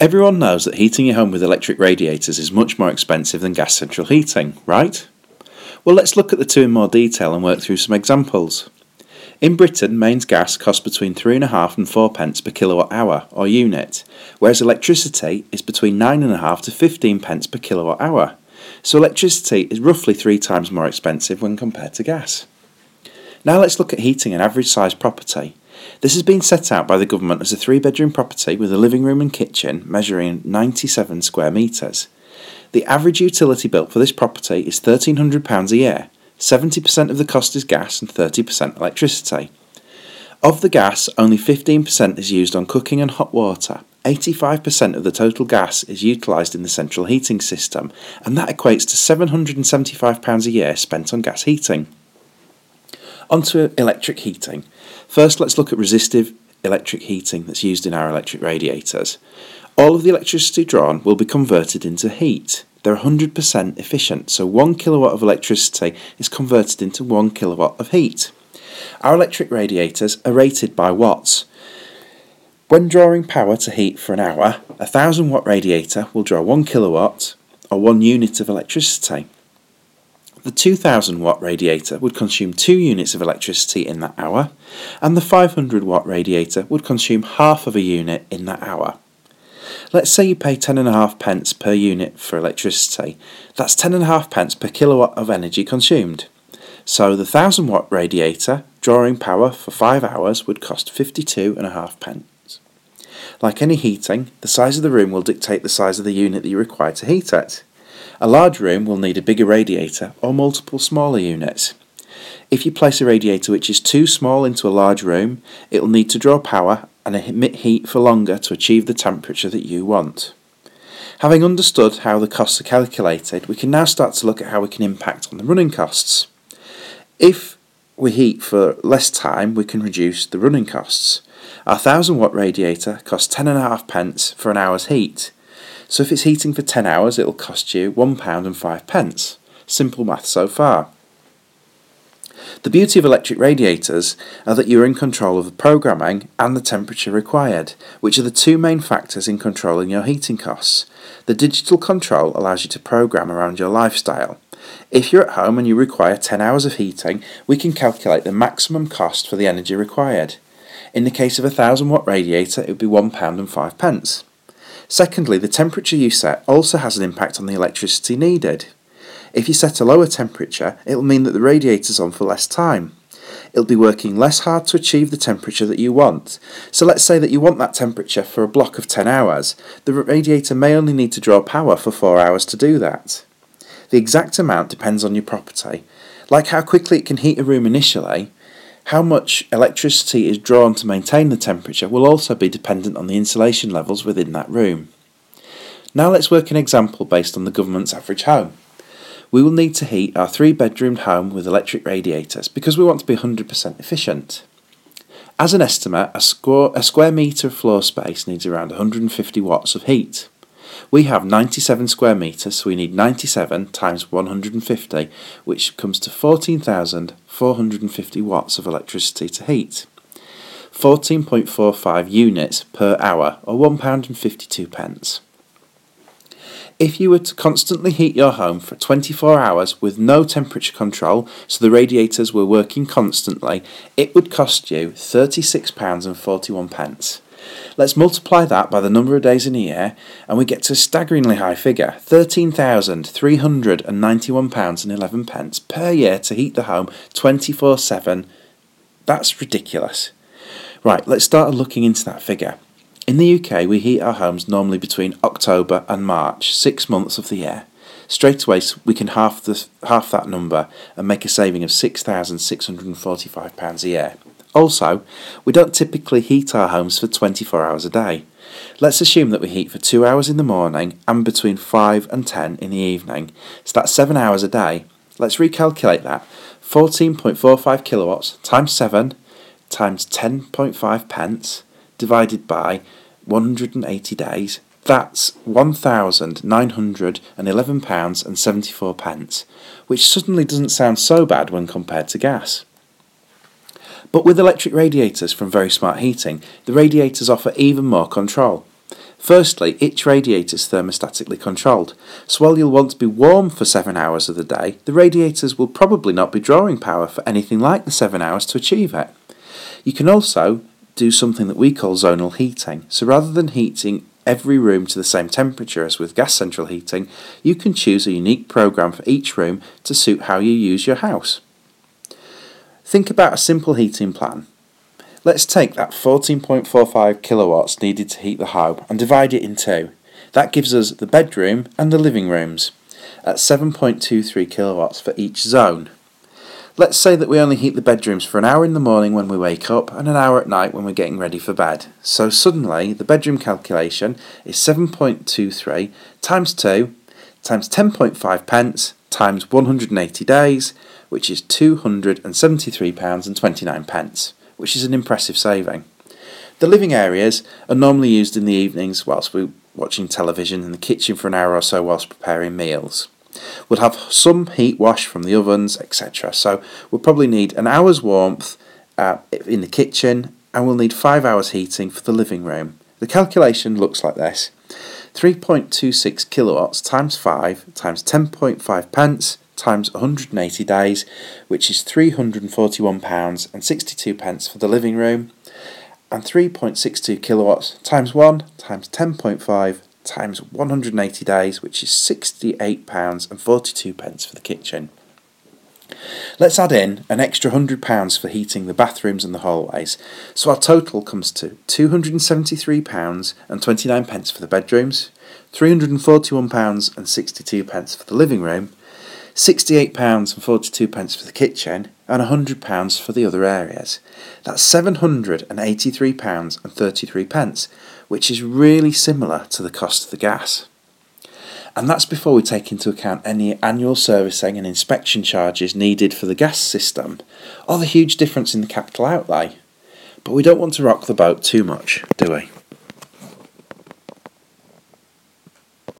Everyone knows that heating your home with electric radiators is much more expensive than gas central heating, right? Well, let's look at the two in more detail and work through some examples. In Britain, mains gas costs between 3.5 and 4 pence per kilowatt hour or unit, whereas electricity is between 9.5 to 15 pence per kilowatt hour. So electricity is roughly three times more expensive when compared to gas. Now let's look at heating an average sized property. This has been set out by the government as a three bedroom property with a living room and kitchen measuring 97 square metres. The average utility bill for this property is £1,300 a year. 70% of the cost is gas and 30% electricity. Of the gas, only 15% is used on cooking and hot water. 85% of the total gas is utilised in the central heating system, and that equates to £775 a year spent on gas heating. Onto electric heating. First, let's look at resistive electric heating that's used in our electric radiators. All of the electricity drawn will be converted into heat. They're 100% efficient, so 1 kilowatt of electricity is converted into 1 kilowatt of heat. Our electric radiators are rated by watts. When drawing power to heat for an hour, a 1000 watt radiator will draw 1 kilowatt or 1 unit of electricity. The 2000 watt radiator would consume 2 units of electricity in that hour, and the 500 watt radiator would consume half of a unit in that hour. Let's say you pay 10.5 pence per unit for electricity. That's 10.5 pence per kilowatt of energy consumed. So the 1000 watt radiator drawing power for 5 hours would cost 52.5 pence. Like any heating, the size of the room will dictate the size of the unit that you require to heat it. A large room will need a bigger radiator or multiple smaller units. If you place a radiator which is too small into a large room, it will need to draw power and emit heat for longer to achieve the temperature that you want. Having understood how the costs are calculated, we can now start to look at how we can impact on the running costs. If we heat for less time, we can reduce the running costs. Our 1000 watt radiator costs 10.5 pence for an hour's heat. So if it's heating for 10 hours, it'll cost you £1 and 5 pence. Simple math so far. The beauty of electric radiators are that you're in control of the programming and the temperature required, which are the two main factors in controlling your heating costs. The digital control allows you to program around your lifestyle. If you're at home and you require 10 hours of heating, we can calculate the maximum cost for the energy required. In the case of a 1000 watt radiator, it would be £1 and 5 pence. Secondly, the temperature you set also has an impact on the electricity needed. If you set a lower temperature, it will mean that the radiator's on for less time. It'll be working less hard to achieve the temperature that you want. So let's say that you want that temperature for a block of 10 hours. The radiator may only need to draw power for 4 hours to do that. The exact amount depends on your property. Like how quickly it can heat a room initially, how much electricity is drawn to maintain the temperature will also be dependent on the insulation levels within that room. Now let's work an example based on the government's average home. We will need to heat our three bedroom home with electric radiators because we want to be 100% efficient. As an estimate, a square, a square metre of floor space needs around 150 watts of heat. We have 97 square metres, so we need 97 times 150, which comes to 14,450 watts of electricity to heat. 14.45 units per hour, or £1.52. pence. If you were to constantly heat your home for 24 hours with no temperature control, so the radiators were working constantly, it would cost you £36.41. Let's multiply that by the number of days in a year, and we get to a staggeringly high figure £13,391.11 per year to heat the home 24 7. That's ridiculous. Right, let's start looking into that figure. In the UK, we heat our homes normally between October and March, six months of the year. Straight away, we can half, the, half that number and make a saving of £6,645 a year. Also, we don't typically heat our homes for 24 hours a day. Let's assume that we heat for 2 hours in the morning and between 5 and 10 in the evening. So that's 7 hours a day. Let's recalculate that. 14.45 kilowatts times 7 times 10.5 pence divided by 180 days. That's £1,911 and 74 pence, which suddenly doesn't sound so bad when compared to gas. But with electric radiators from Very Smart Heating, the radiators offer even more control. Firstly, each radiator is thermostatically controlled, so while you'll want to be warm for 7 hours of the day, the radiators will probably not be drawing power for anything like the 7 hours to achieve it. You can also do something that we call zonal heating, so rather than heating every room to the same temperature as with gas central heating, you can choose a unique program for each room to suit how you use your house. Think about a simple heating plan. Let's take that 14.45 kilowatts needed to heat the home and divide it in two. That gives us the bedroom and the living rooms at 7.23 kilowatts for each zone. Let's say that we only heat the bedrooms for an hour in the morning when we wake up and an hour at night when we're getting ready for bed. So suddenly the bedroom calculation is 7.23 times 2 times 10.5 pence times 180 days, which is £273.29 which is an impressive saving. The living areas are normally used in the evenings whilst we're watching television in the kitchen for an hour or so whilst preparing meals. We'll have some heat wash from the ovens, etc. So we'll probably need an hour's warmth uh, in the kitchen and we'll need five hours heating for the living room. The calculation looks like this 3.26 kilowatts times 5 times 10.5 pence times 180 days, which is £341 and 62 pence for the living room, and 3.62 kilowatts times 1 times 10.5 times 180 days, which is £68 and 42 pence for the kitchen. Let's add in an extra £100 for heating the bathrooms and the hallways, so our total comes to £273 and 29 pence for the bedrooms, £341 and 62 pence for the living room, £68 and 42 pence for the kitchen, and £100 for the other areas. That's £783 and 33 pence, which is really similar to the cost of the gas. And that's before we take into account any annual servicing and inspection charges needed for the gas system, or the huge difference in the capital outlay. But we don't want to rock the boat too much, do we?